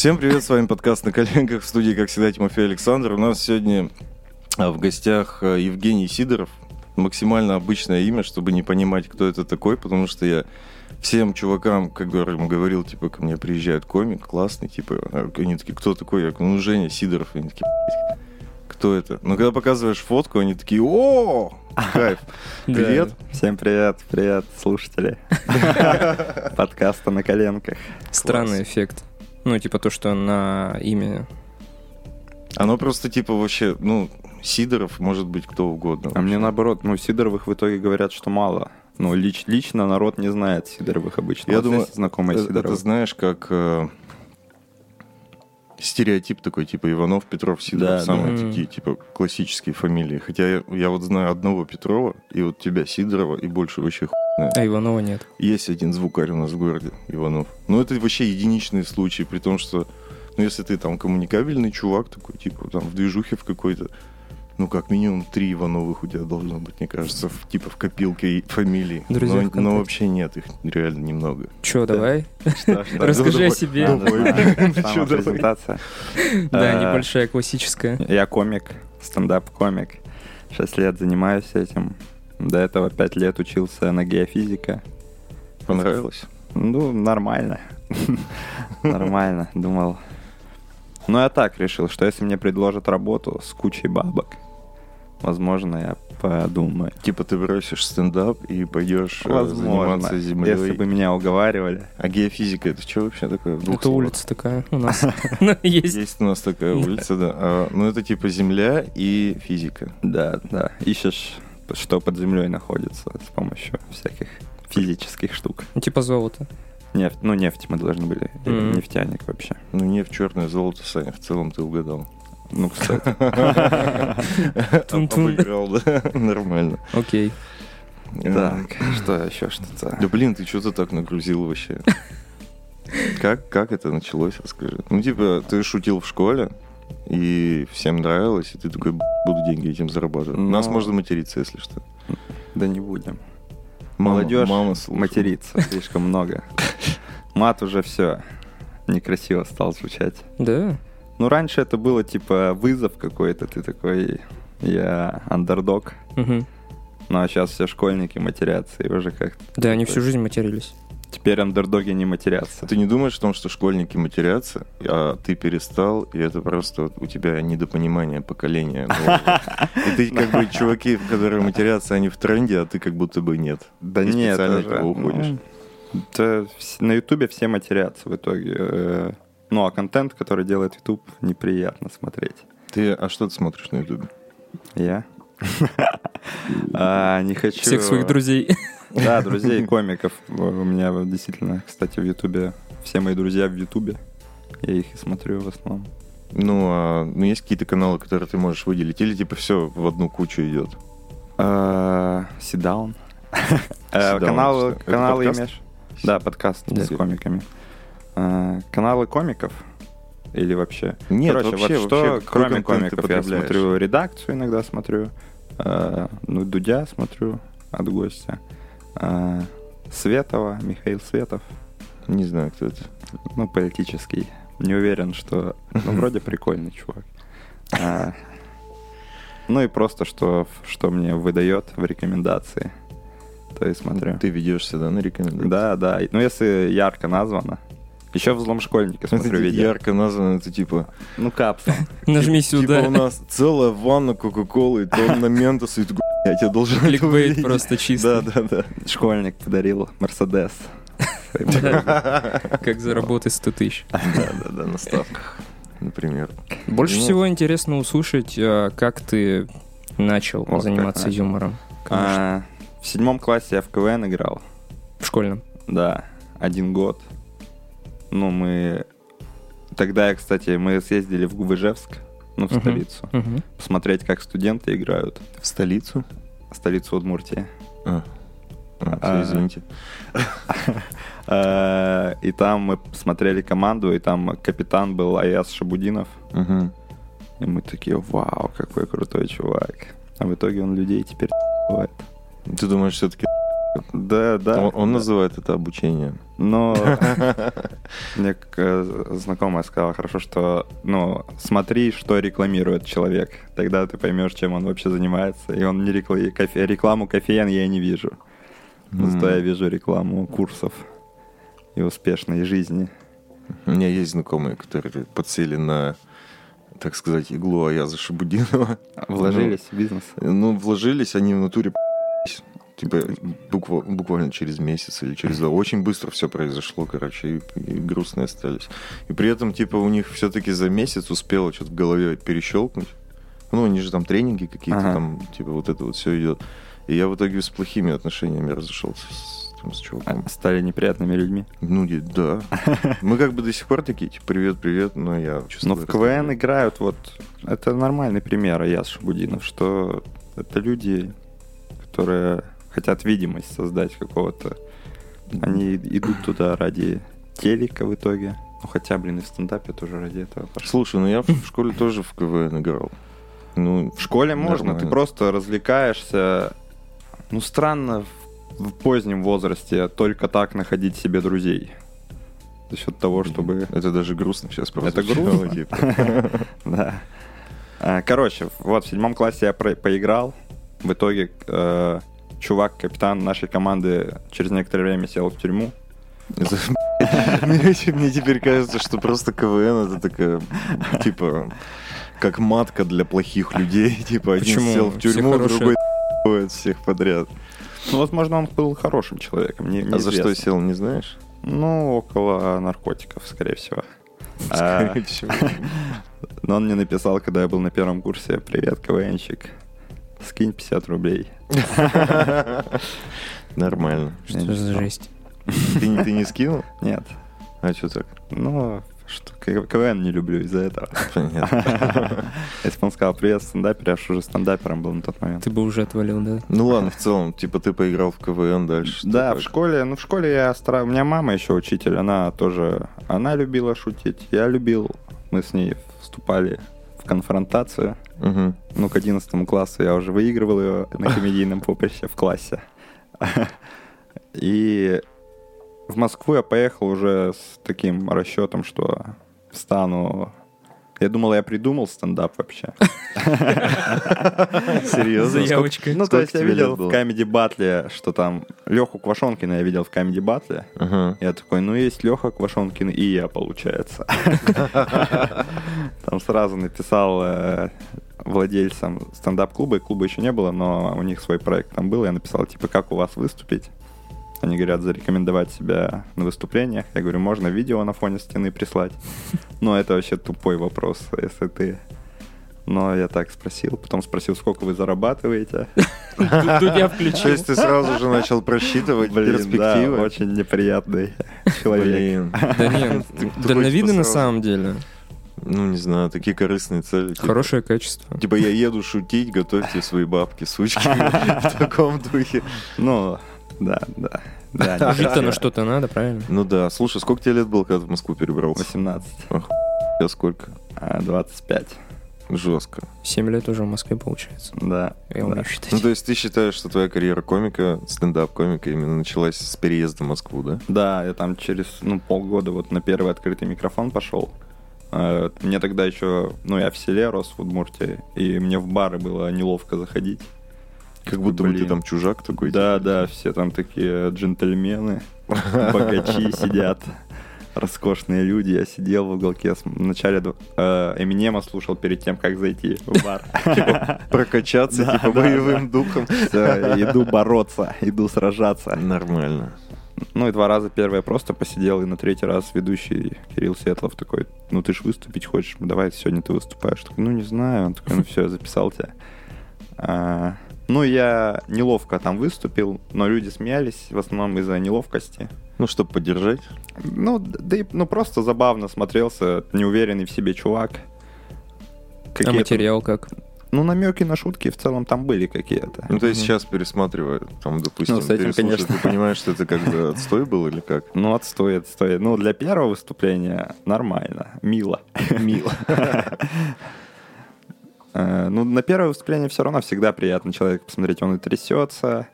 Всем привет, с вами подкаст «На коленках» в студии, как всегда, Тимофей Александр. У нас сегодня а, в гостях а, Евгений Сидоров. Максимально обычное имя, чтобы не понимать, кто это такой, потому что я всем чувакам, которым говорил, типа, ко мне приезжает комик, классный, типа, они такие, кто такой? Я говорю, ну, Женя Сидоров. Они такие, «Блядь, кто это? Но когда показываешь фотку, они такие, о, кайф. Привет. Всем привет, привет, слушатели. Подкаста на коленках. Странный эффект. Ну, типа то, что на имя... Оно просто, типа, вообще, ну, Сидоров может быть кто угодно. А мне наоборот, ну, Сидоровых в итоге говорят, что мало. Ну, лич, лично народ не знает Сидоровых обычно. Я Вот думаю, знакомые это, Сидоровы. это знаешь, как э, стереотип такой, типа Иванов, Петров, Сидоров, Да, самые да. такие, типа, классические фамилии. Хотя я, я вот знаю одного Петрова, и вот тебя Сидорова, и больше вообще хуй. А Иванова нет. Есть один звукарь у нас в городе, Иванов. Но это вообще единичные случаи, при том, что, ну, если ты там коммуникабельный чувак такой, типа, там, в движухе в какой-то, ну, как минимум три Ивановых у тебя должно быть, мне кажется, в, типа в копилке фамилий. Друзья но, но вообще нет, их реально немного. Че, давай? Что, что? Расскажи о себе. Давай. презентация. Да, Э, небольшая классическая. Я комик, стендап-комик. Шесть лет занимаюсь этим. До этого пять лет учился на геофизика. Понравилось? Ну, нормально. Нормально, думал. Ну, я так решил, что если мне предложат работу с кучей бабок, возможно, я подумаю. Типа ты бросишь стендап и пойдешь э, Возможно, заниматься землей. если бы меня уговаривали. А геофизика это что вообще такое? Это словах? улица такая у нас. Ну, Есть. Есть у нас такая улица, да. А, ну это типа земля и физика. Да, да. Ищешь, что под землей находится с помощью всяких физических штук. Ну, Типа золото. Нефть, ну, нефть мы должны были. Мгм. Нефтяник вообще. Ну нефть, черное золото, Саня, в целом ты угадал. Ну, кстати. Обыграл, да? Нормально. Окей. Так, что еще что-то? Да блин, ты что-то так нагрузил вообще. Как, как это началось, расскажи. Ну, типа, ты шутил в школе, и всем нравилось, и ты такой, «Б***ь, буду деньги этим зарабатывать. Ну. Нас можно материться, если что. Да не будем. Мама- Молодежь мама слушала. матерится слишком много. Мат уже все некрасиво стал звучать. Да. Ну, раньше это было типа вызов какой-то, ты такой, я андердог. Мгм. Ну, а сейчас все школьники матерятся, и уже как Да, они всю жизнь матерились. Теперь андердоги не матерятся. Ты не думаешь о том, что школьники матерятся, а ты перестал, и это просто у тебя недопонимание поколения. нового. И ты как бы чуваки, которые матерятся, они в тренде, а ты как будто бы нет. Да нет, специально уходишь. ну, на Ютубе все матерятся в итоге. Ну, а контент, который делает Ютуб, неприятно смотреть. Ты, а что ты смотришь на ютубе? Я? А, Не хочу... Всех своих друзей. Да, друзей комиков. У меня действительно, кстати, в Ютубе все мои друзья в Ютубе. Я их и смотрю в основном. Ну, а ну, есть какие-то каналы, которые ты можешь выделить? Или типа все в одну кучу идет? Down, Каналы каналы имеешь? Да, подкаст с комиками. А, Каналы комиков? Или вообще? Нет, Короче, вообще, вот что, вообще, кроме комиков, я смотрю редакцию иногда смотрю, э, ну, Дудя смотрю от гостя, э, Светова, Михаил Светов, Не знаю, кто это. ну, политический. Не уверен, что... Ну, вроде прикольный чувак. А, ну и просто, что, что мне выдает в рекомендации, то и смотрю. Ты ведешься, да, на рекомендации? Да, да. Ну, если ярко названо. Еще в «Злом школьнике» Это смотрю видео. ярко названо, это типа... Ну, капсул. Нажми Типа у сюда. нас целая ванна Кока-Колы, и тонна Ментоса, и я тебя должен Кликбейт увидеть». просто Да, чисто. да, да. Школьник подарил Мерседес. Как заработать 100 тысяч. Да, да, да, на ставках, например. Больше всего интересно услышать, а, как ты начал заниматься юмором. А, В седьмом классе я в КВН играл. В школьном. Да, один год. Ну, мы... Тогда, кстати, мы съездили в Губыжевск, ну, в Мгм. столицу, Мгм. посмотреть, как студенты играют. В столицу? Столицу Удмуртии. А, А, А. извините. Э, И там мы смотрели команду, и там капитан был Аяс Шабудинов. И мы такие, вау, какой крутой чувак. А в итоге он людей теперь бывает. Ты думаешь, все-таки Да, да. Он, он называет это обучение. Но мне э, знакомая сказала, хорошо, что ну, смотри, что рекламирует человек. Тогда ты поймешь, чем он вообще занимается. И он не рекла- кофе- рекламу кофеен я не вижу. Но Зато я вижу рекламу курсов и успешной жизни. У меня есть знакомые, которые подсели на, так сказать, иглу Аяза Шабудинова. Вложились в бизнес. Ну, вложились они в натуре типа буква- буквально через месяц или через два. Очень быстро все произошло, короче, и, и грустные остались. И при этом, типа, у них все-таки за месяц успело что-то в голове перещелкнуть. Ну, они же там тренинги какие-то, Ага. там, типа, вот это вот все идет. И я в итоге с плохими отношениями разошелся с, там, с чуваком. А, Стали неприятными людьми. Ну, да. Мы как бы до сих пор такие, типа, привет-привет, но я Но чувствую... в КВН играют вот... Это нормальный пример Аяс Шабудинов, что это люди, которые хотят видимость создать какого-то. Они идут туда ради телека в итоге. Ну хотя, блин, и в стендапе тоже ради этого пошли. Слушай, ну я в школе тоже в КВН играл. Ну, В школе можно, Нормально. ты просто развлекаешься. Ну странно в, позднем возрасте только так находить себе друзей. За счет того, чтобы Это даже грустно сейчас просто. Это грустно? Да. А, Короче, вот в седьмом классе я поиграл. В итоге э, чувак, капитан нашей команды, через некоторое время сел в тюрьму. Мне теперь кажется, что просто КВН это такая, типа, как матка для плохих людей. Типа, один сел в тюрьму, другой всех подряд. Ну, возможно, он был хорошим человеком. Не, А за что сел, не знаешь? Ну, около наркотиков, скорее всего. А, Скорее всего. но он мне написал, когда я был на первом курсе, «Привет, КВНщик, скинь 50 рублей». Нормально. Что за жесть? Ты, не- ты не скинул? Нет. А что так? Ну, что, КВН не люблю из-за этого. Понятно. Если бы он сказал «Привет, стендапер», я ж уже стендапером был на тот момент. Ты бы уже отвалил, да? Ну ладно, в целом, типа, ты поиграл в КВН дальше. Да, в школе, ну в школе я стара... У меня мама еще учитель, она тоже, она любила шутить, я любил, мы с ней вступали конфронтацию. Мгм. Ну, к 11 классу я уже выигрывал ее на комедийном поприще в классе. И в Москву я поехал уже с таким расчетом, что стану... Я думал, я придумал стендап вообще. Серьезно? Заявочка. Ну, то есть я видел в Comedy Battle, что там Леху Квашонкина я видел в Comedy Battle. Я такой, ну есть Леха Квашонкин и я, получается. Там сразу написал э, владельцам стендап-клуба, и клуба еще не было, но у них свой проект там был. Я написал, типа, как у вас выступить? Они говорят, зарекомендовать себя на выступлениях. Я говорю, можно видео на фоне стены прислать. Но это вообще тупой вопрос, если ты... Но я так спросил. Потом спросил, сколько вы зарабатываете. Дудя То включил. есть ты сразу же начал просчитывать перспективы? очень неприятный человек. Блин. Да нет, Ты дальновидно на самом деле. Ну, не знаю, такие корыстные цели. типа. Хорошее качество. Типа я еду шутить, готовьте свои бабки, сучки. В таком духе. Ну, да, да. Да, Жить-то на что-то надо, правильно? Ну да, слушай, сколько тебе лет было, когда ты в Москву перебрался? 18, Я сколько? а, 25. Жестко. 7 лет уже в Москве получается. Да. Я да. умею считать. Ну, то есть ты считаешь, что твоя карьера комика, стендап-комика именно началась с переезда в Москву, да? Да, я там через ну, полгода вот на первый открытый микрофон пошел. Э, Мне тогда еще, ну, я в селе рос в Удмуртии, и мне в бары было неловко заходить. Как будто бы ты Блин. там чужак такой. Да, типа. да, все там такие джентльмены, богачи сидят, роскошные люди. Я сидел в уголке, с- вначале э, Эминема слушал перед тем, как зайти в бар. Прокачаться, Да, типа, боевым духом. Иду бороться, иду сражаться. Нормально. Ну и два раза первое просто посидел, и на третий раз ведущий Кирилл Светлов такой, ну ты ж выступить хочешь, давай сегодня ты выступаешь. Такой, ну не знаю. Он такой, ну все, я записал тебя. А, ну я неловко там выступил, но люди смеялись в основном из-за неловкости. Ну, чтобы поддержать. Ну, да и ну, просто забавно смотрелся, неуверенный в себе чувак. А Какие-то- материал как? Ну, намеки на шутки в целом там были какие-то. Ну, то есть сейчас пересматривая, там, допустим, Ну, с этим, конечно. ты понимаешь, что это как бы отстой был или как? Ну, отстой, отстой. Ну, для первого выступления нормально, мило. Мило. Э, Ну, на первое выступление все равно всегда приятно человек посмотреть. Он и трясется,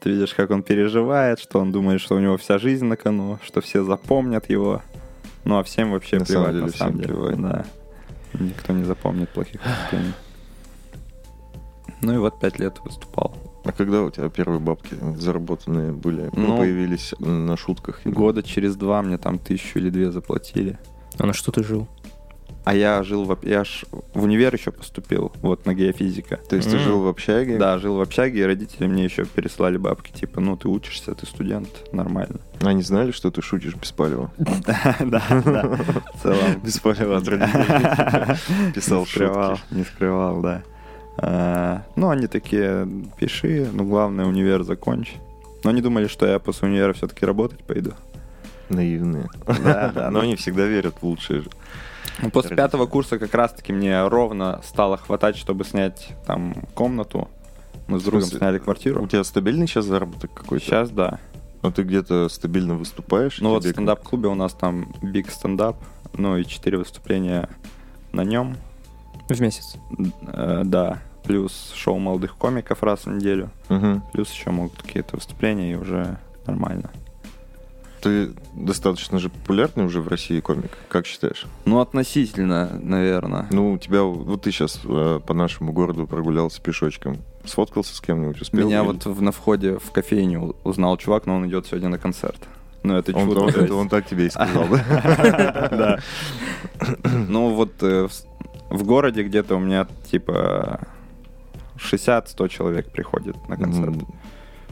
Ты видишь, как он переживает, что он думает, что у него вся жизнь на кону, что все запомнят его. Ну, а всем вообще На плевать, самом деле на самом всем деле. плевать. Да. Никто не запомнит плохих выступлений. Ну и вот пять лет выступал. А когда у тебя первые бабки заработанные были? Ну, появились на шутках? Года через два мне там тысячу или две заплатили. А на что ты жил? А я жил в... Я ж в универ еще поступил, вот на геофизика. То есть ты М. жил в общаге? Да, жил в общаге, и родители мне еще переслали бабки, типа, ну, ты учишься, ты студент, нормально. Они знали, что ты шутишь без палева? Да, да, в целом. Без палева от родителей. Писал шутки. не скрывал, да. А, Ну, они такие, пиши, ну, главное, универ закончи. Но они думали, что я после универа все-таки работать пойду. Наивные. Да, да. Но они всегда верят в лучшее. Ну, после пятого курса как раз-таки мне ровно стало хватать, чтобы снять там комнату. Мы с другом смысле, сняли У квартиру. тебя стабильный сейчас заработок какой-то? Сейчас, да. Но ты где-то стабильно выступаешь? Ну вот в стендап-клубе у нас там биг стендап, ну и четыре выступления на нем. В месяц. Э, да, плюс шоу молодых комиков раз в неделю. Мгм. Плюс еще могут какие-то выступления, и уже нормально. Ты достаточно же популярный уже в России комик, как считаешь? Ну, относительно, наверное. Ну, у тебя, вот ты сейчас по нашему городу прогулялся пешочком. Сфоткался с кем-нибудь, успел? Меня Или- вот в- на входе в кофейню узнал чувак, но он идет сегодня на концерт. Ну, это Он, чудо. он- это он так тебе и сказал, да? Да. Ну, вот э, в, в городе где-то у меня, типа, 60-100 человек приходит на концерт.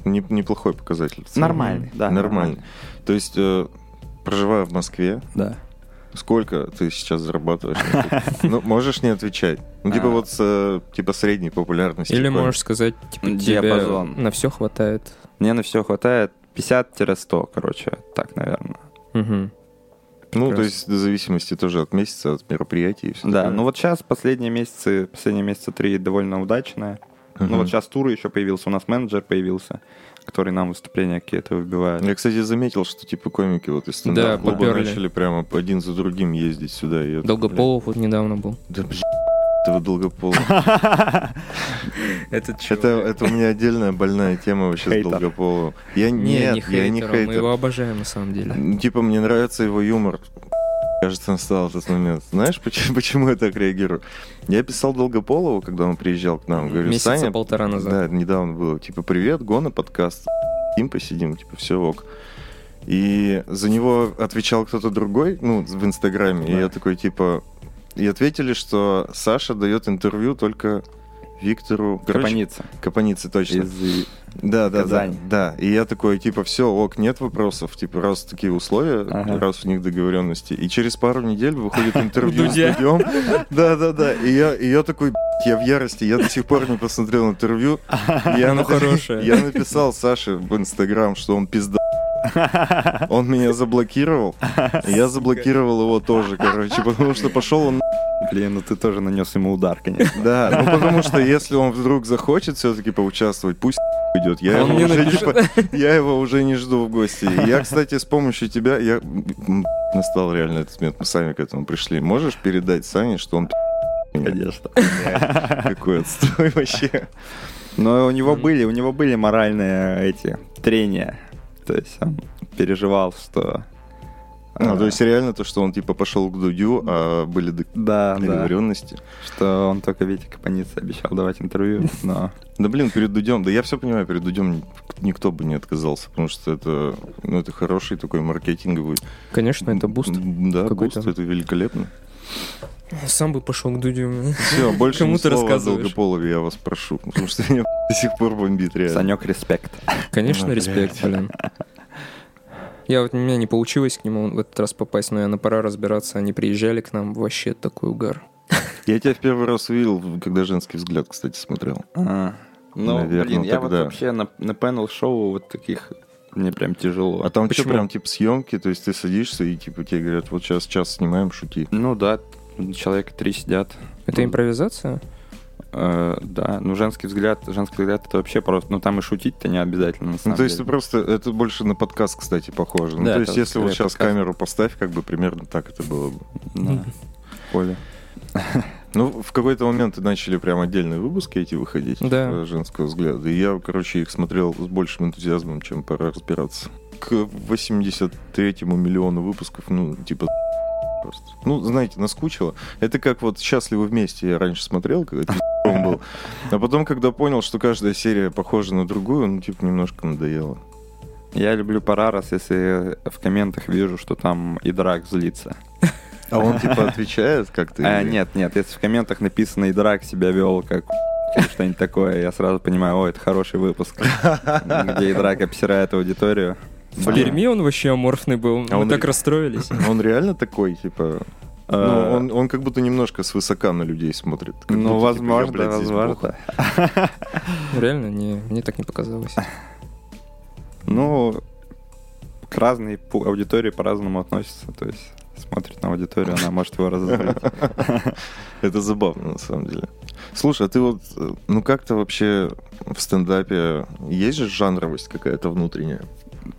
Не- Неплохой показатель. Нормальный, да. Нормальный. То есть, э, проживая в Москве, Да. сколько ты сейчас зарабатываешь? Ну, можешь не отвечать. Ну, типа А. вот с, э, типа средней популярности. Или можешь сказать, типа, Диапазон. тебе на все хватает. Мне на все хватает 50-100, короче, так, наверное. Ну, то есть, в зависимости тоже от месяца, от мероприятий и все Да, ну вот сейчас последние месяцы, последние месяца три довольно удачные. Ну вот сейчас тур еще появился, у нас менеджер появился, который нам выступления какие-то выбивает. Я, кстати, заметил, что типа комики вот из Да, стендап-клуба попёрли. начали прямо один за другим ездить сюда. и я такой, Долгополов вот недавно был. блин, Да, блин, этого Долгополова. Этот Это, это у меня отдельная больная тема вообще с Хейтер. Долгополовым. Я Не, нет, не я хейтер, мы его обожаем на самом деле. Ну, Типа, мне нравится его юмор. Кажется, настал этот момент. Знаешь, почему, почему я так реагирую? Я писал Долгополову, когда он приезжал к нам. Говорю, Месяца Саня, полтора назад. Да, недавно было. Типа, привет, Гона, подкаст. Им посидим, типа, все ок. И за него отвечал кто-то другой, ну, в Инстаграме. И Да. я такой, типа... И ответили, что Саша дает интервью только Виктору... Короче, Капаница. Капанице, точно. Из Да, да, да, Казани. да. И я такой, типа, все, ок, нет вопросов. Типа, раз такие условия, Ага. раз в них договоренности. И через пару недель выходит интервью У с. Дудем. Да, да, да. И я, и я такой, «Б***ь, я в ярости. Я до сих пор не посмотрел интервью. Я, Ну, хорошее. я написал Саше в Инстаграм, что он пизда. Он меня заблокировал. Я заблокировал его тоже, короче, потому что пошел он Блин, ну ты тоже нанес ему удар, конечно. да, ну потому что если он вдруг захочет все-таки поучаствовать, пусть идет. Я, его уже, типа, я его уже не жду в гости. Я, кстати, с помощью тебя, я настал реально этот момент, мы сами к этому пришли. Можешь передать Сане, что он Конечно. какой отстой вообще? Но у него были, у него были моральные эти трения. То есть он переживал, что... А, э, то есть реально то, что он типа пошел к Дудю, а были да, да, договоренности. что он только Вите Капанице обещал давать интервью, но... Да блин, перед Дудем, да я все понимаю, перед Дудем ни- никто бы не отказался, потому что это, ну, это хороший такой маркетинговый. Конечно, это буст. Да, буст, это великолепно. Сам бы пошел к Дудю. Все, больше Кому ни слова? Долгополове я вас прошу, потому что меня до сих пор бомбит реально. Санек, респект. Конечно, Ну, респект, блин. Я вот, у меня не получилось к нему в этот раз попасть, но наверное, пора разбираться. Они приезжали к нам, вообще такой угар. Я тебя в первый раз увидел, когда женский взгляд, кстати, смотрел. А, Ну, блин, я вот тогда. вообще на, на панел-шоу вот таких мне прям тяжело. А там что, Почему? прям типа съемки, то есть ты садишься и типа тебе говорят, вот сейчас час снимаем, шути. Ну да, человек три сидят. Это Ну, импровизация? э, да, ну женский взгляд, женский взгляд это вообще просто, ну там и шутить-то не обязательно на Ну, самом то есть ты деле. просто, это больше на подкаст, кстати, похоже. Ну, Да, то есть это если вот сейчас подкаст. камеру поставь, как бы примерно так это было бы. Да. Коля. Ну, в какой-то момент начали прям отдельные выпуски эти выходить Да. э, женского взгляда. И я, короче, их смотрел с большим энтузиазмом, чем пора разбираться. К 83-му миллиону выпусков, ну, типа просто. Ну, знаете, наскучило. Это как вот «Счастливы вместе» я раньше смотрел, когда он был. А потом, когда понял, что каждая серия похожа на другую, ну, типа, немножко надоело. Я люблю Парарас, если в комментах вижу, что там и драк злится. А он, типа, отвечает как-то? А, нет, нет, если в комментах написано и драк себя вел как что-нибудь такое, я сразу понимаю, о, это хороший выпуск, где и драк обсирает аудиторию. В Перми он вообще аморфный был. А Мы он так ре- расстроились. Он реально такой, типа... Ну, Э, он, он как будто немножко свысока на людей смотрит. Как Ну, будто, типа, я, возможно, блядь, возможно. Реально, не, мне так не показалось. Ну, к разной аудитории по-разному относится. То есть смотрит на аудиторию, она может его разозлить. Это забавно, на самом деле. Слушай, а ты вот, ну как-то вообще в стендапе есть же жанровость какая-то внутренняя?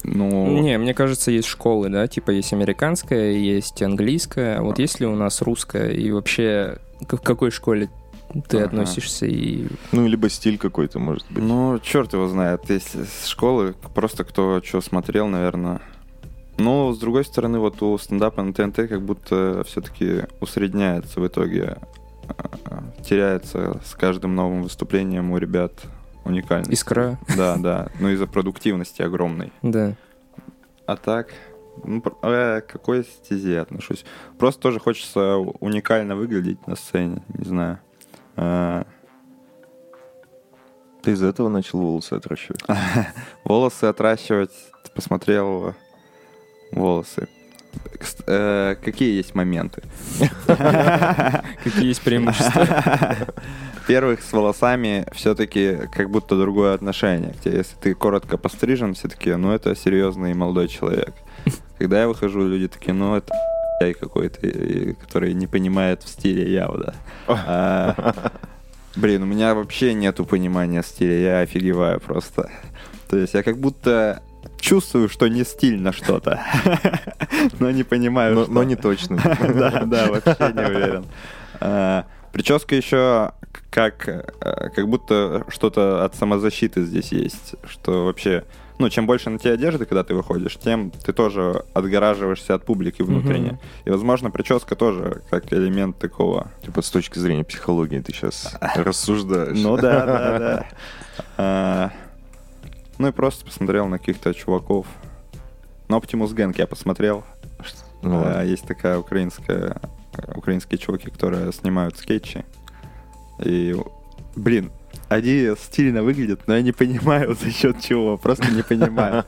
Ну, Не, мне кажется, есть школы, да, типа есть американская, есть английская, а вот есть ли у нас русская, и вообще к какой школе ты Ага. относишься, и Ну, либо стиль какой-то, может быть. Ну, черт его знает. Если с школы, просто кто что смотрел, наверное. Ну, с другой стороны, вот у стендапа на ТНТ как будто все-таки усредняется в итоге. э, Теряется с каждым новым выступлением у ребят уникальность. искра, Да, да. Ну, из-за продуктивности огромной. да. А так, ну, э, к какой стезе отношусь? Просто тоже хочется уникально выглядеть на сцене, не знаю. Э, Ты из этого начал волосы отращивать? Волосы отращивать, посмотрел волосы. Э, какие есть моменты? Какие есть преимущества? Первых с волосами все-таки как будто другое отношение к тебе. Если ты коротко пострижен, все таки ну это серьезный молодой человек. Когда я выхожу, люди такие, ну это какой-то, который не понимает в стиле явно. А, Блин, у меня вообще нету понимания стиля, я офигеваю просто. То есть я как будто чувствую, что не стильно что-то, но не понимаю, Но, что. но не точно. Да, да, вообще не уверен. А, Прическа еще как, э, как будто что-то от самозащиты здесь есть, что вообще, ну, чем больше на тебе одежды, когда ты выходишь, тем ты тоже отгораживаешься от публики внутренне. Мгм. И, возможно, прическа тоже как элемент такого. Типа с точки зрения психологии ты сейчас рассуждаешь. Ну да, да, да. Ну и просто посмотрел на каких-то чуваков. На Optimus Gang я посмотрел. Ну, А, ладно. Есть такая украинская, украинские чуваки, которые снимают скетчи. И, блин, они стильно выглядят, но я не понимаю, за счет чего. Просто не понимаю.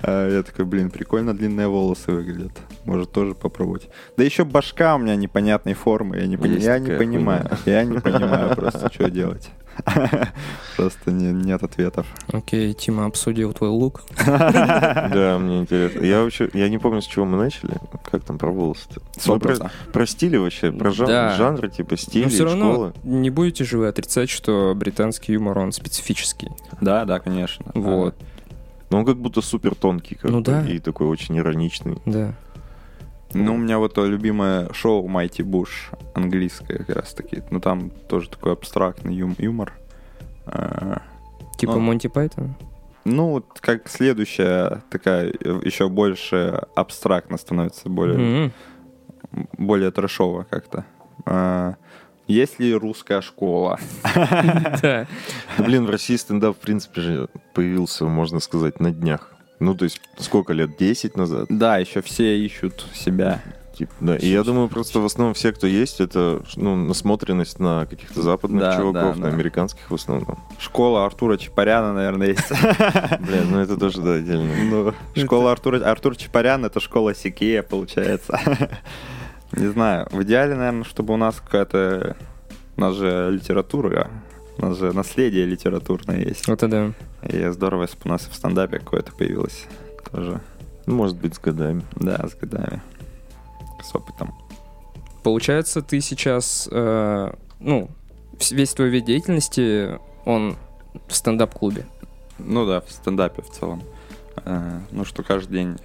А Я такой, блин, прикольно длинные волосы выглядят. Может, тоже попробовать. Да еще башка у меня непонятной формы. Я не, понимаю. Я не понимаю просто, что делать. Просто не- нет ответов. Окей, Тима обсудил твой лук. Да, мне интересно. Я вообще, я не помню, с чего мы начали. Как там про волосы-то? Мы про, стили вообще, про жан- Да. жанры, типа стили, Но все равно школы. не будете же вы отрицать, что британский юмор, он специфический. Да, да, конечно. Вот, Но он как будто супер тонкий, как Ну да. и такой очень ироничный. да. Ну, у меня вот то любимое шоу Майти Буш, английское как раз таки. Ну, там тоже такой абстрактный юм- юмор. А, Типа А. Монти Пайтон? Ну, вот как следующая такая э, еще больше абстрактно становится, более, Мгм. более трэшово как-то. А, Есть ли русская школа? Да. Да, блин, в России стендап, в принципе, же появился, можно сказать, на днях. Ну, то есть, сколько лет? 10 назад? Да, еще все ищут себя. Типа, да. И я думаю, просто в основном все, кто есть, это ну, насмотренность на каких-то западных Да, чуваков, да, на да. американских в основном. Школа Артура Чапаряна, наверное, есть. Блин, ну это тоже, да, отдельно. Ну, школа Артура... Артур Чапарян — это школа Сикея, получается. Не знаю. В идеале, наверное, чтобы у нас какая-то... У нас же литература, у нас же наследие литературное есть. Вот это И здорово, если бы у нас в стендапе какое-то появилось. Тоже, Ну, может быть, с годами. да, с годами. С опытом. Получается, ты сейчас, э, ну, весь твой вид деятельности, он в стендап-клубе. Ну да, в стендапе в целом. Э, Ну, что каждый день,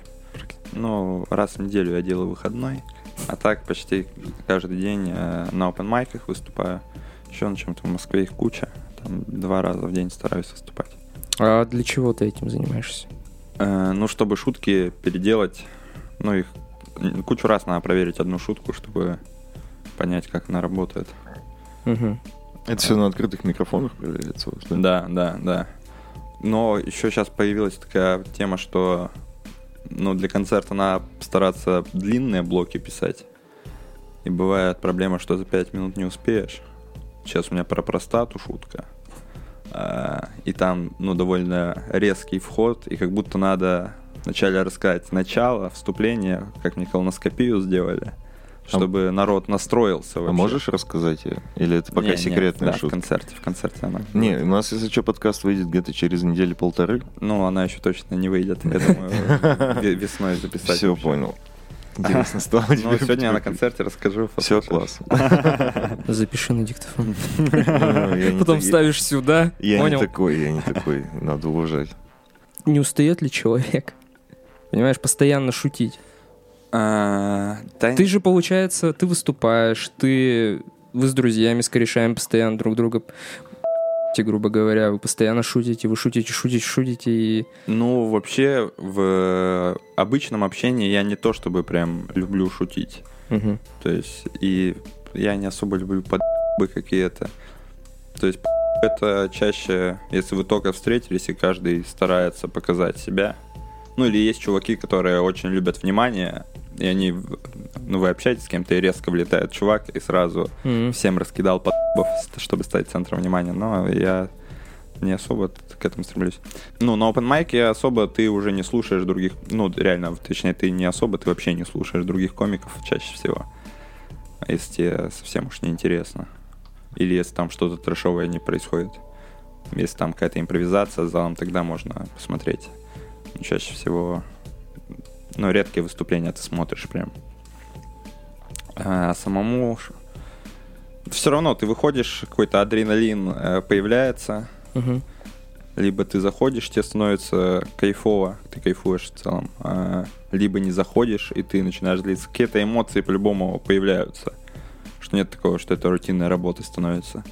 ну, раз в неделю я делаю выходной. А так почти каждый день э, на open майках выступаю. Еще на чем-то в Москве их куча. Там два раза в день стараюсь выступать. А для чего ты этим занимаешься? Э, ну, чтобы шутки переделать, ну, их кучу раз надо проверить одну шутку, чтобы понять, как она работает. Мгм. Это все на открытых микрофонах проверяется? Да, да, да. Но еще сейчас появилась такая тема, что ну, для концерта надо стараться длинные блоки писать. И бывает проблема, что за 5 минут не успеешь. Сейчас у меня про простату шутка. А, И там, ну, довольно резкий вход, и как будто надо вначале рассказать начало, вступление, как мне колоноскопию сделали, чтобы народ настроился А вообще. можешь рассказать ее? Или это пока Не, секретная да, в шутка? концерте, в концерте она. Не, у нас, если что, подкаст выйдет где-то через недели-полторы. Ну, она еще точно не выйдет. Я думаю, ве- весной записать. Все, понял. Интересно стало Ну, сегодня я на концерте расскажу. Все класс. Запиши на диктофон. Ну, Потом ставишь сюда. Я не такой, я не такой. Надо уважать. Не устает ли человек? Понимаешь, постоянно шутить. А, Ты же, получается, ты выступаешь, ты... Вы с друзьями, с корешами постоянно друг друга те, грубо говоря, вы постоянно шутите, вы шутите, шутите, шутите, и... Ну, вообще, в обычном общении я не то чтобы прям люблю шутить. Мгм. То есть, и я не особо люблю подбы какие-то. То есть, это чаще, если вы только встретились, и каждый старается показать себя. Ну, или есть чуваки, которые очень любят внимание, и они, ну, вы общаетесь с кем-то, и резко влетает чувак, и сразу Мгм. всем раскидал подбов, чтобы стать центром внимания. Но я не особо к этому стремлюсь. Ну, на open mic особо ты уже не слушаешь других, ну, реально, точнее, ты не особо, ты вообще не слушаешь других комиков чаще всего. Если тебе совсем уж не интересно. Или если там что-то трэшовое не происходит. Если там какая-то импровизация с залом, тогда можно посмотреть. Но чаще всего, ну, редкие выступления ты смотришь прям. А самому все равно ты выходишь, какой-то адреналин э, появляется, Мгм. либо ты заходишь, тебе становится кайфово, ты кайфуешь в целом, а, либо не заходишь, и ты начинаешь злиться. Какие-то эмоции по-любому появляются. Что нет такого, что это рутинная работа становится.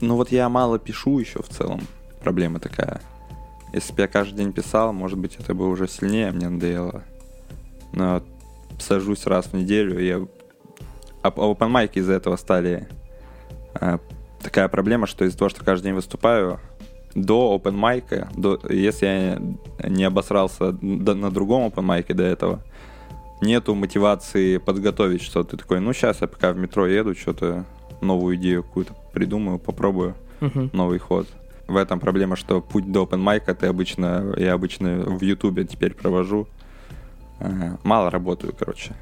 Ну вот я мало пишу еще в целом. Проблема такая. Если бы я каждый день писал, может быть, это бы уже сильнее мне надоело. Но сажусь раз в неделю, и я... Open mic из-за этого стали а, такая проблема, что из-за того, что каждый день выступаю, до open mic, до, если я не обосрался до- на другом open mic до этого, нету мотивации подготовить что-то. Ты такой, ну сейчас я пока в метро еду, что-то новую идею какую-то придумаю, попробую Мгм. новый ход. В этом проблема, что путь до open mic ты обычно, я обычно в ютубе теперь провожу. Э, Мало работаю, короче.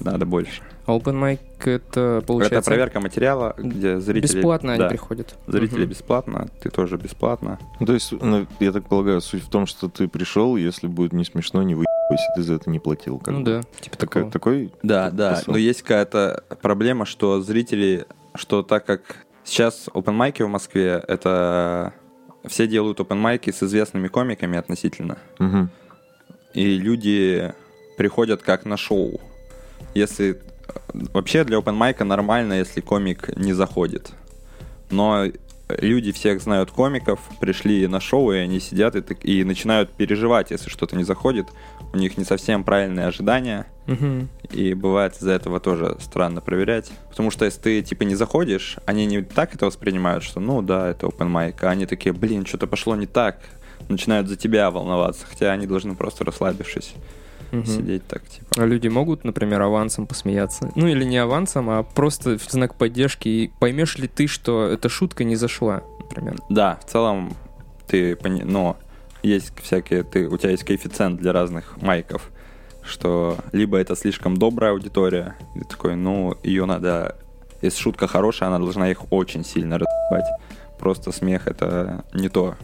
Надо больше. А Open mic это получается... Это проверка материала, где зрители... Бесплатно они Да. приходят. Зрители Мгм. бесплатно, ты тоже бесплатно. Ну, то есть, ну, я так полагаю, суть в том, что ты пришел, если будет не смешно, не выебайся, ты за это не платил. как Ну бы. да, типа Такой, такого. такой Да, Посыл. да. Но есть какая-то проблема, что зрители, что так как сейчас open майки в Москве, это все делают open майки с известными комиками относительно. Мгм. И люди приходят как на шоу. Если вообще для open майка нормально, если комик не заходит. Но люди всех знают комиков, пришли на шоу, и они сидят и, так- и начинают переживать, если что-то не заходит. У них не совсем правильные ожидания. Мгм. И бывает из-за этого тоже странно проверять. Потому что если ты типа не заходишь, они не так это воспринимают, что ну да, это open mic, а они такие, блин, что-то пошло не так. Начинают за тебя волноваться, хотя они должны просто расслабившись Мгм. сидеть так, типа. А люди могут, например, авансом посмеяться. Ну или не авансом, а просто в знак поддержки. И поймешь ли ты, что эта шутка не зашла, например? Да, в целом ты, пони- но есть всякие, ты, у тебя есть коэффициент для разных майков, что либо это слишком добрая аудитория, и такой, ну, ее надо, если шутка хорошая, она должна их очень сильно разбивать. Просто смех это не то,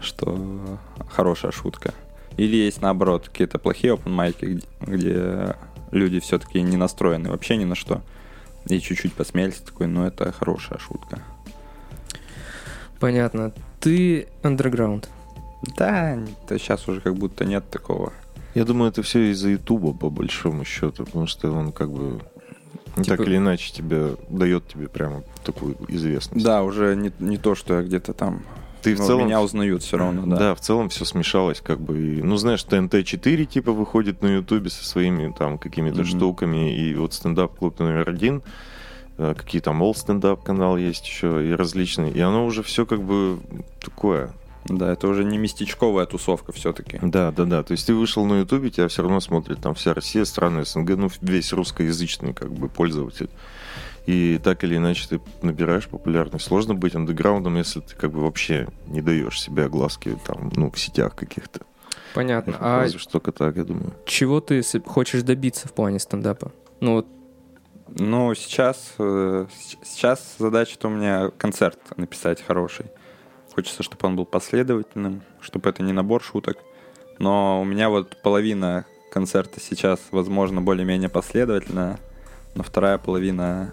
что хорошая шутка. Или есть наоборот какие-то плохие open майки, где, люди все-таки не настроены вообще ни на что. И чуть-чуть посмеялись, такой, ну это хорошая шутка. Понятно. Ты андерграунд. Да, сейчас уже как будто нет такого. Я думаю, это все из-за Ютуба, по большому счету, потому что он как бы Типа- так или иначе тебе дает тебе прямо такую известность. Да, уже не, не то, что я где-то там... Ты в ну, целом Меня узнают все равно, да. Да, в целом все смешалось, как бы. Ну, знаешь, ТНТ-4 типа выходит на Ютубе со своими там какими-то Мгм. штуками, и вот стендап-клуб номер один, э, какие там All стендап канал есть еще, и различные. И оно уже все как бы такое. Да, это уже не местечковая тусовка все-таки. Да, да, да. То есть ты вышел на Ютубе, тебя все равно смотрит там вся Россия, страны СНГ, ну, весь русскоязычный как бы пользователь. И так или иначе ты набираешь популярность. Сложно быть андеграундом, если ты как бы вообще не даешь себе огласки там, ну, в сетях каких-то. Понятно. А Разве что только так, я думаю. чего ты хочешь добиться в плане стендапа? Ну вот, Ну, сейчас, э, сейчас задача-то у меня концерт написать хороший. Хочется, чтобы он был последовательным, чтобы это не набор шуток. Но у меня вот половина концерта сейчас, возможно, более-менее последовательная, но вторая половина,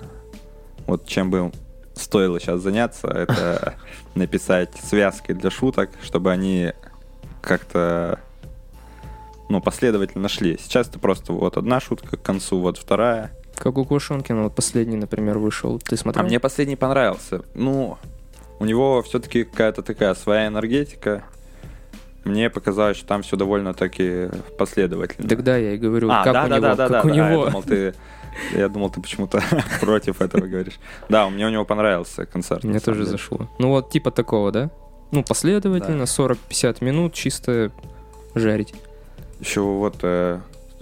вот чем бы стоило сейчас заняться, это написать связки для шуток, чтобы они как-то ну, последовательно шли. Сейчас это просто вот одна шутка к концу, вот вторая. как у Кушонкина, вот последний, например, вышел. Ты смотрел? А мне последний понравился. Ну, у него все-таки какая-то такая своя энергетика. Мне показалось, что там все довольно-таки последовательно. Тогда я и говорю, а, как да, у да, него, да, да, как да, у да. него. Я думал, ты, я думал, ты почему-то против этого говоришь. Да, меня у него понравился концерт. Мне тоже деле. зашло. Ну вот типа такого, да? Ну, последовательно, 40-50 минут, чисто жарить. Еще вот э,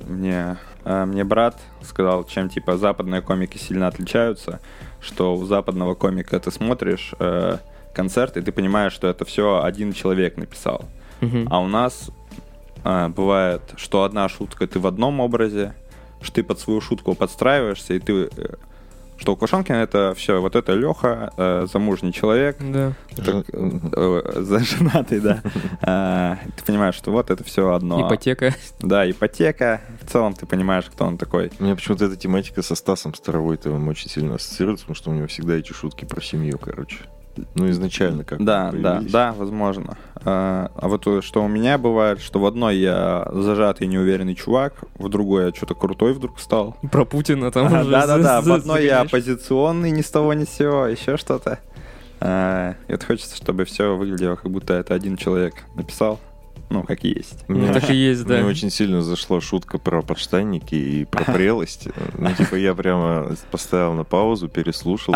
мне, э, мне брат сказал, чем типа западные комики сильно отличаются, что у западного комика ты смотришь э, концерт, и ты понимаешь, что это все один человек написал. Мгм. А у нас э, бывает, что одна шутка ты в одном образе, что ты под свою шутку подстраиваешься, и ты... э, что у Квашонкина это все, вот это Леха, э, замужний человек, Да. так, э, заженатый, да. А, Ты понимаешь, что вот это все одно. Ипотека. Да, ипотека. В целом ты понимаешь, кто он такой. У меня почему-то эта тематика со Стасом Старовойтовым очень сильно ассоциируется, потому что у него всегда эти шутки про семью, короче. Ну, изначально как Да, да, появились. да, возможно. А а вот э, что у меня бывает, что в одной я зажатый неуверенный чувак, в другой я что-то крутой вдруг стал. Про Путина там уже Да, да, да. за- В одной я оппозиционный ни с того ни с сего, еще что-то. А, И вот хочется, чтобы все выглядело, как будто это один человек написал. Ну, как есть. Мне так и есть, да. Мне очень сильно зашла шутка про подштанники и про прелость. Ну, типа, я прямо поставил на паузу, переслушал,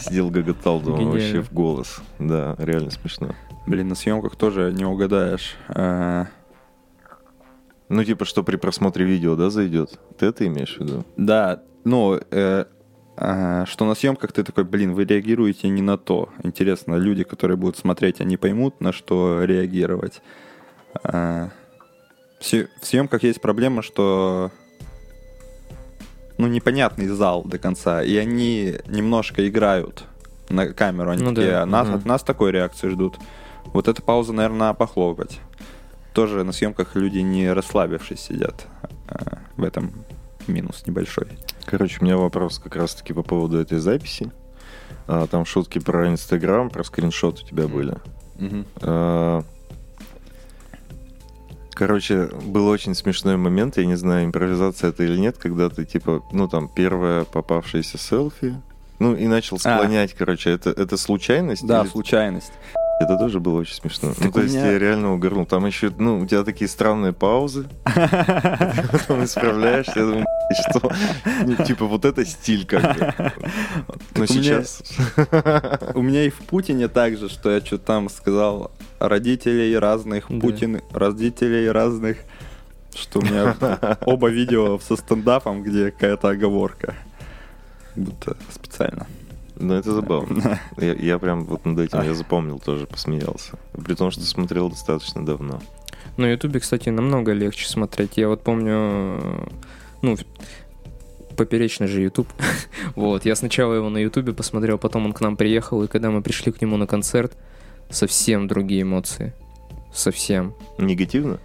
сидел, гоготал, думал, вообще в голос. Да, реально смешно. Блин, на съемках тоже не угадаешь. А, Ну, типа, что при просмотре видео, да, зайдет? Ты это имеешь в виду? Да, ну, э, а, что на съемках ты такой, блин, вы реагируете не на то. Интересно, люди, которые будут смотреть, они поймут, на что реагировать. А, в съ- в съемках есть проблема, что ну, непонятный зал до конца, и они немножко играют на камеру. Они Ну такие, да. «А нас, Мгм. от нас такой реакции ждут. Вот эта пауза, наверное, надо похлопать. Тоже на съемках люди не расслабившись сидят. А, В этом минус небольшой. Короче, у меня вопрос как раз-таки по поводу этой записи. А, там шутки про Инстаграм, про скриншот у тебя были. А, Короче, был очень смешной момент, я не знаю, импровизация это или нет, когда ты, типа, ну, там, первое попавшееся селфи, ну, и начал склонять, короче, это, это случайность? А. Да, или- случайность. Это тоже было очень смешно. ну, Так то у есть меня- я реально угорнул. Там еще, ну, у тебя такие странные паузы, потом исправляешься, я думаю, «Блядь, что? Ну, типа, вот это стиль, как бы. Но меня- сейчас... У меня и в Путине так же, что я что-то там сказал родителей разных. Путин, родителей разных, что у меня оба видео со стендапом, где какая-то оговорка. Будто специально. Ну, это забавно. Я, я прям вот над этим я запомнил тоже, посмеялся. При том, что смотрел достаточно давно. На Ютубе, кстати, намного легче смотреть. Я вот помню, э, ну, поперечный же Ютуб. вот, я сначала его на Ютубе посмотрел, потом он к нам приехал, и когда мы пришли к нему на концерт, совсем другие эмоции. Совсем. Негативно?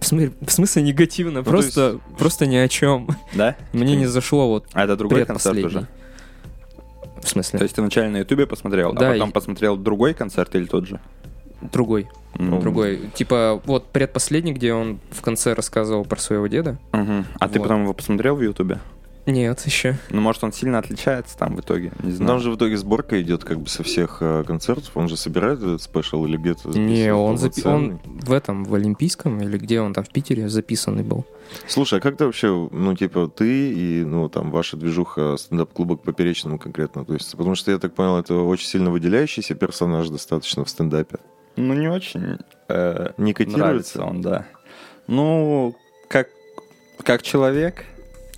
В смысле, в смысле негативно, Ну, то просто, просто ни о чем. Да? Мне не зашло вот А это другой концерт уже? В смысле? То есть ты вначале на Ютубе посмотрел, Да, а потом и- посмотрел другой концерт или тот же? Другой. М. Другой. Типа, вот предпоследний, где он в конце рассказывал про своего деда. Мгм. А ты Вот. потом его посмотрел в Ютубе? Нет, еще. Ну, может, он сильно отличается там в итоге? Не знаю. Там же в итоге сборка идет как бы со всех э, концертов. Он же собирает этот спешл или где-то Не, он, запи- он в этом, в Олимпийском, или где он там в Питере записанный был. Слушай, а как ты вообще, ну, типа, ты и, ну, там, ваша движуха стендап-клуба к поперечному конкретно относится? Потому что, я так понял, это очень сильно выделяющийся персонаж достаточно в стендапе. Ну, не очень. э, Не нравится котируется? он, да. Ну, как, как человек,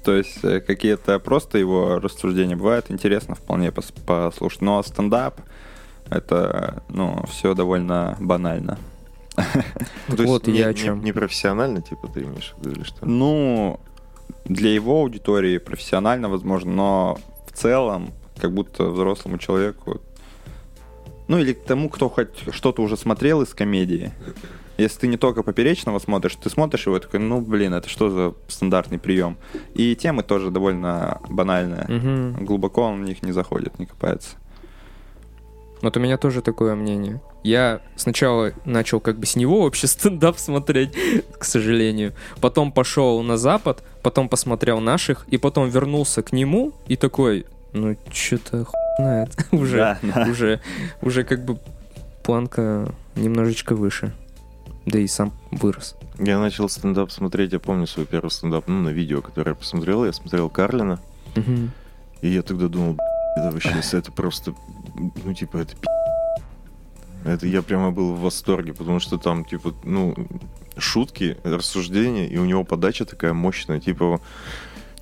то есть э, какие-то просто его рассуждения бывает интересно вполне пос- послушать. Но стендап это, ну, все довольно банально. Ну, вот я о чем. не профессионально, типа, ты имеешь в виду или что? Ну, для его аудитории профессионально, возможно, но в целом, как будто взрослому человеку, ну или к тому, кто хоть что-то уже смотрел из комедии, если ты не только поперечного смотришь, ты смотришь его и такой, ну блин, это что за стандартный прием? И темы тоже довольно банальные. Мгм. Глубоко он в них не заходит, не копается. Вот у меня тоже такое мнение. Я сначала начал как бы с него вообще стендап смотреть, к сожалению. Потом пошел на Запад, потом посмотрел наших, и потом вернулся к нему и такой, ну что-то хуй знает. уже, Да, да. уже, уже как бы планка немножечко выше. Да и сам вырос. Я начал стендап смотреть, я помню свой первый стендап, ну, на видео, которое я посмотрел. Я смотрел Карлина, Мгм. и я тогда думал, «Б***ь, это вообще, это просто, ну, типа, это пи***. Это я прямо был в восторге, потому что там, типа, ну, шутки, рассуждения, и у него подача такая мощная, типа,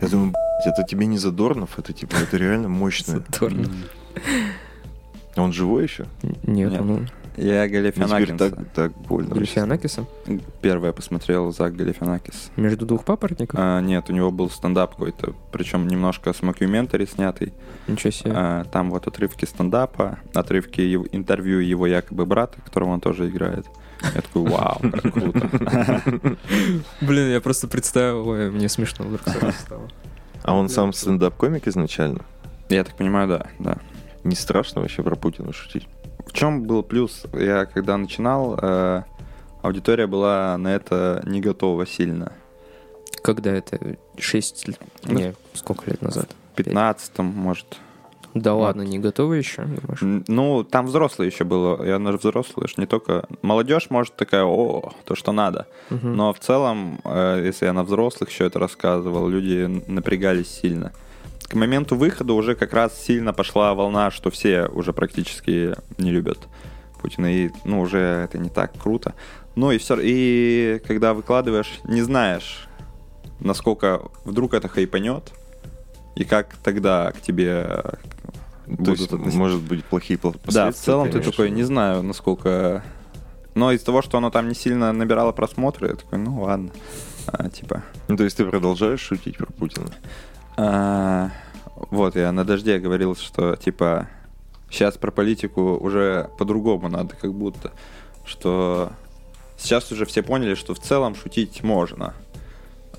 я думаю, «Б***ь, это тебе не Задорнов, это, типа, это реально мощно. Задорно. А Он живой еще? Нет, Нет. ну, Я Галифианакиса. так, так больно. Галифианакиса? Первое посмотрел Зак Галифианакис. Между двух папоротников? А, нет, у него был стендап какой-то, причем немножко с мокюментари снятый. Ничего себе. А, Там вот отрывки стендапа, отрывки его- интервью его якобы брата, которого он тоже играет. Я такой, вау, как круто. Блин, я просто представил, ой, мне смешно вдруг сразу стало. А он сам стендап-комик изначально? Я так понимаю, да, да. Не страшно вообще про Путина шутить? Чем был плюс? Я когда начинал, э, аудитория была на это не готова сильно. Когда это? Шесть лет? Ну, Не, сколько лет назад? В 15 может. Да вот. ладно, не готовы еще, думаешь? Ну, там взрослые еще было. Я на взрослые, не только... Молодежь может такая, о, то, что надо. Мгм. Но в целом, э, если я на взрослых еще это рассказывал, люди напрягались сильно. К моменту выхода уже как раз сильно пошла волна, что все уже практически не любят Путина. И, ну, уже это не так круто. Ну и все. И когда выкладываешь, не знаешь, насколько вдруг это хайпанет, и как тогда к тебе То будут есть, относиться. может быть, плохие последствия? Да, в целом ты имеешь в такой, не знаю, насколько... Но из того, что оно там не сильно набирало просмотры, я такой, ну ладно. А, типа... Ну, то есть ты продолжаешь шутить про Путина? а, вот, я на дожде говорил, что, типа, сейчас про политику уже по-другому надо, как будто. Что сейчас уже все поняли, что в целом шутить можно.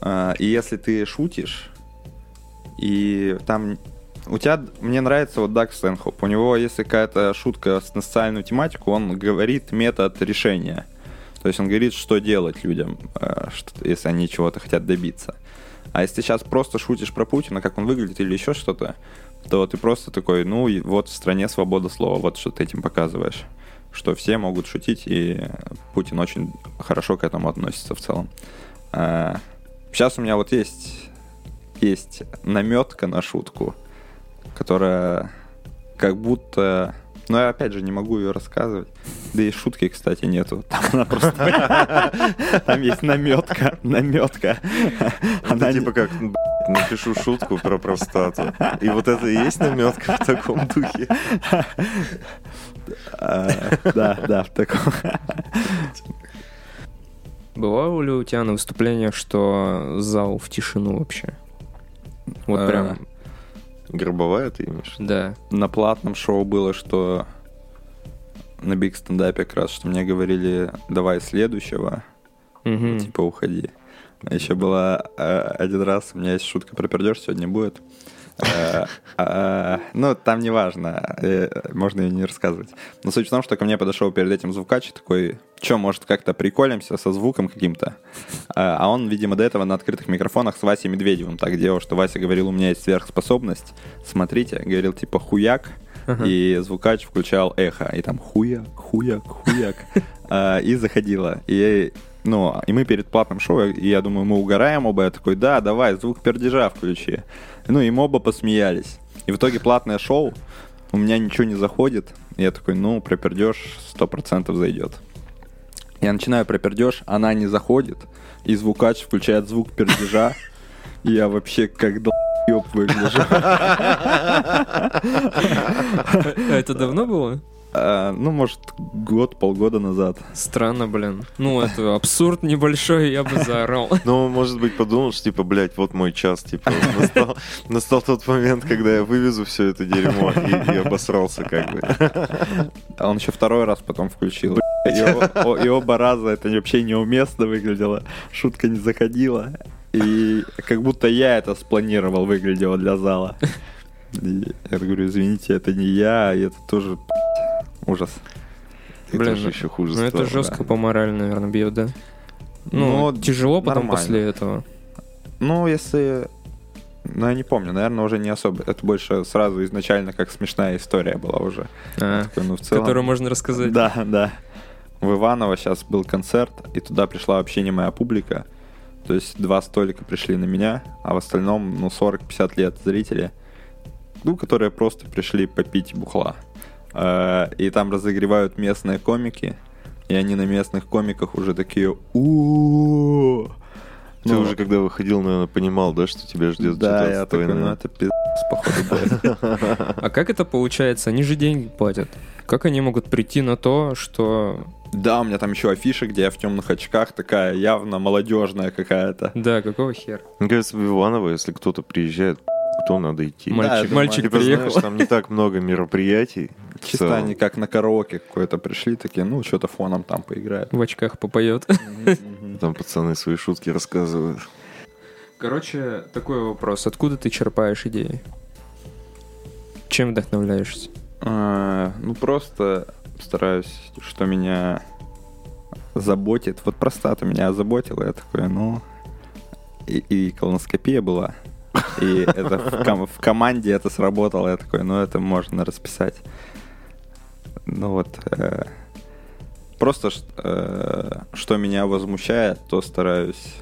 А, и если ты шутишь, и там у тебя, мне нравится вот Даг Стэнхоп. У него, если какая-то шутка на социальную тематику, он говорит метод решения. То есть он говорит, что делать людям, что- если они чего-то хотят добиться. А если ты сейчас просто шутишь про Путина, как он выглядит или еще что-то, то ты просто такой, ну, вот в стране свобода слова, вот что ты этим показываешь. Что все могут шутить, и Путин очень хорошо к этому относится в целом. Сейчас у меня вот есть, есть наметка на шутку, которая как будто... Но я опять же не могу ее рассказывать. Да и шутки, кстати, нету. Там она просто... Там есть наметка, наметка. Это типа как, «Б***ь, напишу шутку про простату. И вот это и есть наметка в таком духе. А, Да, да, в таком. Бывало ли у тебя на выступлениях, что зал в тишину вообще? Вот А, прям, Гробовая ты имеешь? да. На платном шоу было, что на биг стендапе как раз, что мне говорили, давай следующего, Мгм. типа уходи. Еще была э, один раз, у меня есть шутка про пердеж, сегодня будет. Э, э, Ну, там не важно, э, можно и не рассказывать. Но суть в том, что ко мне подошел перед этим звукач такой, что, может, как-то приколимся со звуком каким-то? Э, А он, видимо, до этого на открытых микрофонах с Васей Медведевым так делал, что Вася говорил, у меня есть сверхспособность, смотрите, говорил типа хуяк, и звукач включал эхо, и там хуяк, хуяк, хуяк, А, и заходило. И ну, и мы перед платным шоу, и я думаю, мы угораем оба. Я такой, да, давай, звук пердежа включи. Ну, и мы оба посмеялись. И в итоге платное шоу, у меня ничего не заходит. И я такой, ну, про пердеж 100% зайдет. Я начинаю про пердеж, она не заходит, и звукач включает звук пердежа. И я вообще как долбоёб выгляжу. А это давно было? А, Ну, может, год, полгода назад. Странно, блин. Ну, это абсурд небольшой, я бы заорал. Ну, может быть, подумал, что, типа, блядь, вот мой час, типа, настал, настал тот момент, когда я вывезу все это дерьмо и, и обосрался, как бы. А он еще второй раз потом включил. И, о- и оба раза это вообще неуместно выглядело. Шутка не заходила. И как будто я это спланировал, выглядело для зала. И я говорю, извините, это не я, и это тоже ужас. Это Блин, же еще хуже Ну, это жестко по морали, наверное, бьет, да? Ну, Ну, тяжело потом нормально. после этого. Ну, если... Ну, я не помню, наверное, уже не особо. Это больше сразу изначально как смешная история была уже. А, Такой, ну, в целом... которую можно рассказать. Да, да. В Иваново сейчас был концерт, и туда пришла вообще не моя публика. То есть два столика пришли на меня, а в остальном, ну, 40-50 лет зрители, ну, которые просто пришли попить бухла. Э, И там разогревают местные комики, и они на местных комиках уже такие у Ты уже, когда выходил, наверное, понимал, да, что тебя ждет Да, что-то я такой, ну это пиздец, походу. А как это получается? Они же деньги платят. Как они могут прийти на то, что... Да, у меня там еще афиша, где я в темных очках, такая явно молодежная какая-то. Да, какого хера? Мне кажется, в Иваново, если кто-то приезжает, кто надо идти? Мальчик, это мальчик Типа, приехал. знаешь, там не так много мероприятий. Чисто они как на караоке какое-то пришли, такие, ну, что-то фоном там поиграют. В очках попоет. Там пацаны свои шутки рассказывают. Короче, такой вопрос. Откуда ты черпаешь идеи? Чем вдохновляешься? А, Ну, просто стараюсь, что меня заботит. Вот простата меня озаботила. Я такой, ну... И, и колоноскопия была. И это в, ком- в команде это сработало. Я такой, ну, это можно расписать. Ну вот... э, просто э, что меня возмущает, то стараюсь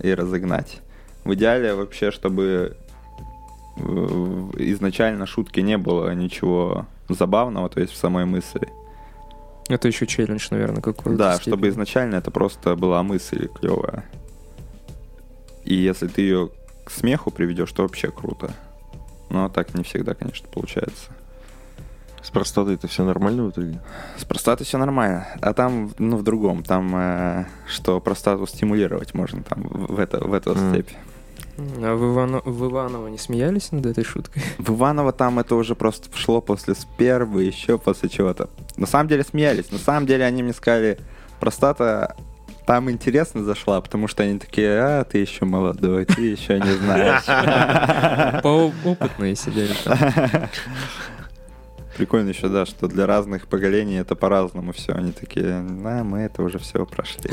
и разогнать. В идеале вообще, чтобы изначально шутки не было ничего забавного, то есть в самой мысли. Это еще челлендж, наверное, какой-то. Да, степени. чтобы изначально это просто была мысль клевая. И если ты ее к смеху приведешь, то вообще круто. Но так не всегда, конечно, получается. С простатой это все нормально в итоге? С простатой все нормально. А там, ну, в другом. Там, э, что простату стимулировать можно там в, в это, в эту М. степь. А в, Ивано- в Иваново не смеялись над этой шуткой? В Иваново там это уже просто шло после спервы, еще после чего-то. На самом деле смеялись. На самом деле они мне сказали, простата там интересно зашла, потому что они такие, а, ты еще молодой, ты еще не знаешь. Поопытные сидели там. Прикольно еще, да, что для разных поколений это по-разному все. Они такие, да, мы это уже все прошли.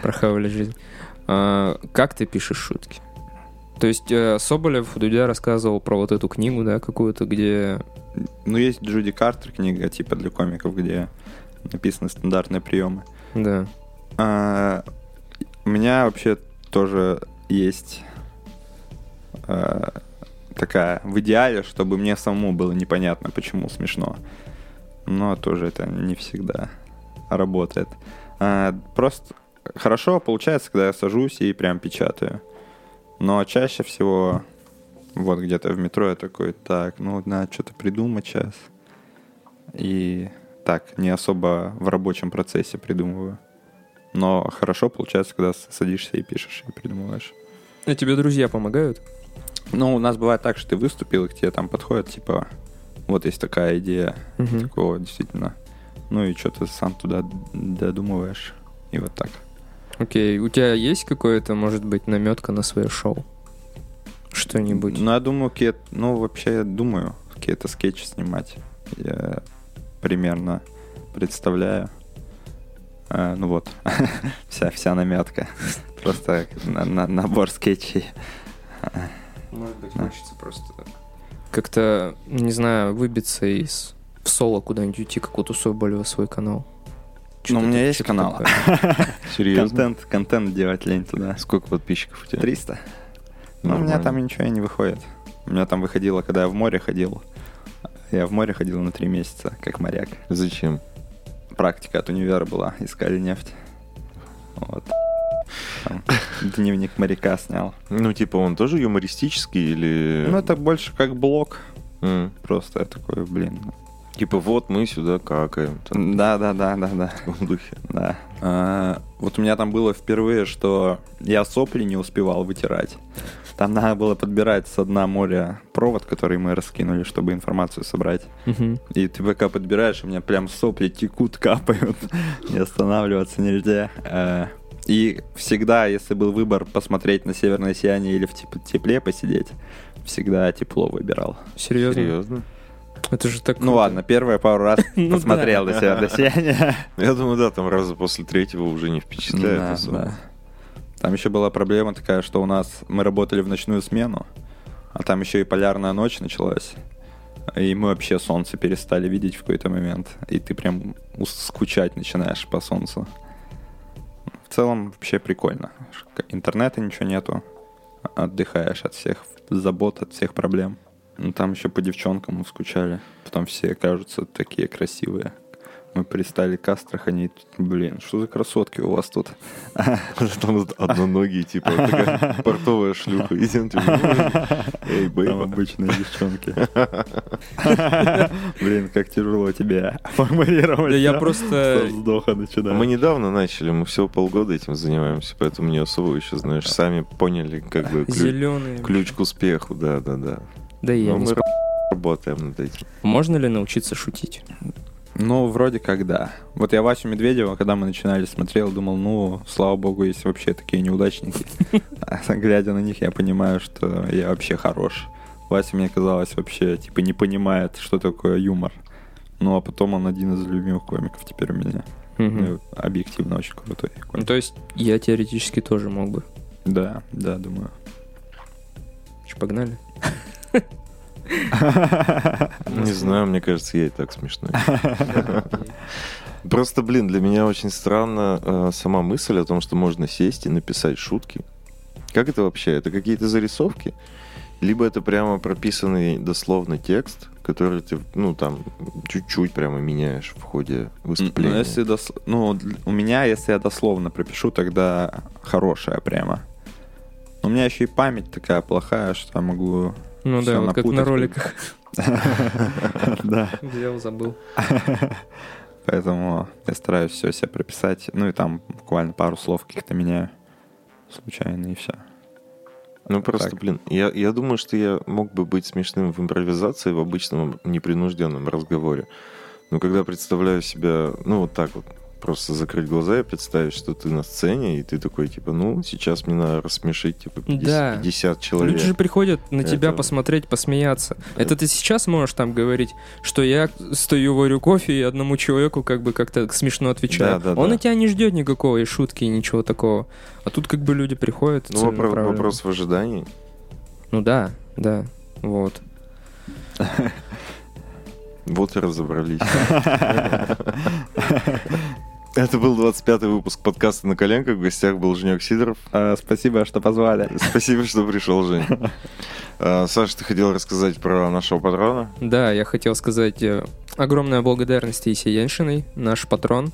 Прохавали жизнь. А, как ты пишешь шутки? То есть э, Соболев Дудя рассказывал про вот эту книгу, да, какую-то, где... Ну, есть Джуди Картер книга, типа для комиков, где написаны стандартные приемы. Да. А, у меня вообще тоже есть а, такая в идеале, чтобы мне самому было непонятно, почему смешно. Но тоже это не всегда работает. А, просто хорошо получается, когда я сажусь и прям печатаю. Но чаще всего вот где-то в метро я такой, так, ну надо что-то придумать сейчас. И так, не особо в рабочем процессе придумываю. Но хорошо получается, когда садишься и пишешь, и придумываешь. А тебе друзья помогают? Ну, у нас бывает так, что ты выступил, и к тебе там подходят, типа, вот есть такая идея, Мгм. такого действительно. Ну и что ты сам туда додумываешь. И вот так. Окей, у тебя есть какое-то, может быть, наметка на свое шоу? что-нибудь? Ну, я думаю, какие ну, вообще, я думаю, какие-то скетчи снимать. Я примерно представляю. А, ну вот, вся, вся наметка. Просто на- на- набор скетчей. Может быть, хочется просто как-то, не знаю, выбиться из в соло куда-нибудь уйти, как вот у Соболева свой канал. Ну, у меня есть канал. Серьезно? Контент, контент делать лень туда. Сколько подписчиков у тебя? 300. Ну, у меня там ничего и не выходит. У меня там выходило, когда я в море ходил. Я в море ходил на три месяца, как моряк. Зачем? Практика от универа была, искали нефть. Вот. Там дневник моряка снял. Ну, типа, он тоже юмористический или... Ну, это больше как блог. Просто я такой, блин. Типа, вот мы сюда какаем. Там, Да, да, да, да, да. в духе. Да. А, вот у меня там было впервые, что я сопли не успевал вытирать. Там надо было подбирать с дна моря провод, который мы раскинули, чтобы информацию собрать. Мгм. И ты пока подбираешь, у меня прям сопли текут, капают. Не останавливаться нельзя. А, И всегда, если был выбор посмотреть на северное сияние или в теп- тепле посидеть, всегда тепло выбирал. Серьезно? Серьезно? Это же так Ну круто. ладно, первые пару раз Ну посмотрел да. на северное сияние. Я думаю, да, там раза после третьего уже не впечатляет. Там еще была проблема такая, что у нас мы работали в ночную смену, а там еще и полярная ночь началась. И мы вообще солнце перестали видеть в какой-то момент. И ты прям скучать начинаешь по солнцу. В целом вообще прикольно. Интернета ничего нету. Отдыхаешь от всех забот, от всех проблем. Ну, там еще по девчонкам мы скучали. Потом все кажутся такие красивые. Мы пристали к Астрахани. Блин, что за красотки у вас тут? Там одноногие, типа, портовая шлюха. Идем, типа, эй, Там бейба. обычные девчонки. Блин, как тяжело тебе формулировать. Да я просто- вздоха начинаю. Мы недавно начали, мы всего полгода этим занимаемся, поэтому не особо еще, знаешь, сами поняли, как бы, ключ, Зеленые. ключ к успеху, да, да. Да я не мы сп- работаем над этим. Можно ли научиться шутить? Ну, вроде как да. Вот я Васю Медведева, когда мы начинали, смотрел, думал, ну, слава богу, есть вообще такие неудачники. А Глядя на них, я понимаю, что я вообще хорош. Вася, мне казалось, вообще, типа, не понимает, что такое юмор. Ну, а потом он один из любимых комиков теперь у меня. Ну, объективно очень крутой. Ну, комик. то есть я теоретически тоже мог бы. Да, да, думаю. Че, погнали? Не знаю, мне кажется, я и так смешной. Просто, блин, для меня очень странна э, сама мысль о том, что можно сесть и написать шутки. Как это вообще? Это какие-то зарисовки? Либо это прямо прописанный дословно текст, который ты, ну, там, чуть-чуть прямо меняешь в ходе выступления. Ну, если дос- ну, у меня, если я дословно пропишу, тогда хорошая прямо. Но у меня еще и память такая плохая, что я могу... Ну да, вот как на роликах. Да. Взял, забыл. Поэтому я стараюсь все себе прописать. Ну и там буквально пару слов каких-то меняю случайно и все. Ну просто, Так. блин, я, я думаю, что я мог бы быть смешным в импровизации, в обычном непринужденном разговоре. Но когда представляю себя, ну вот так вот, просто закрыть глаза и представить, что ты на сцене, и ты такой, типа, ну, сейчас мне надо рассмешить, типа, 50, Да. 50 человек. Люди же приходят на тебя Это- посмотреть, посмеяться. Это ты сейчас можешь там говорить, что я стою, варю кофе и одному человеку как бы как-то смешно отвечаю. Да, да, Он да. от тебя не ждет никакого и шутки, и ничего такого. А тут как бы люди приходят Ну, вопро- целенаправленно. вопрос в ожидании. Ну да, да, вот. Вот и разобрались. Это был 25-й выпуск подкаста «На коленках». В гостях был Женек Сидоров. А, спасибо, что позвали. Спасибо, что пришел, Жень. А, Саша, ты хотел рассказать про нашего патрона? Да, я хотел сказать э, огромная благодарность Исе Яншиной, наш патрон.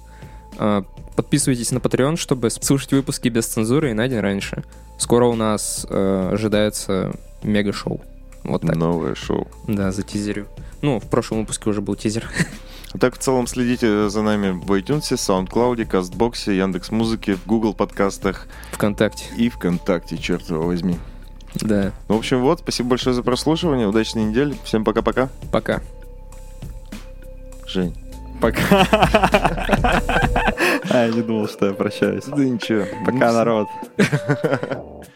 Э, Подписывайтесь на Patreon, чтобы слушать выпуски без цензуры и на день раньше. Скоро у нас э, ожидается мега-шоу. Вот так. Новое шоу. Да, за тизерю. Ну, в прошлом выпуске уже был тизер. А так, в целом, следите за нами в iTunes, SoundCloud, Кастбоксе, Яндекс.Музыке, в Google подкастах Вконтакте. и ВКонтакте, черт его возьми. Да. Ну, в общем, вот, спасибо большое за прослушивание, удачной недели, всем пока-пока. Пока. Жень. Пока. А, я не думал, что я прощаюсь. Да ничего. Пока, Ну, народ.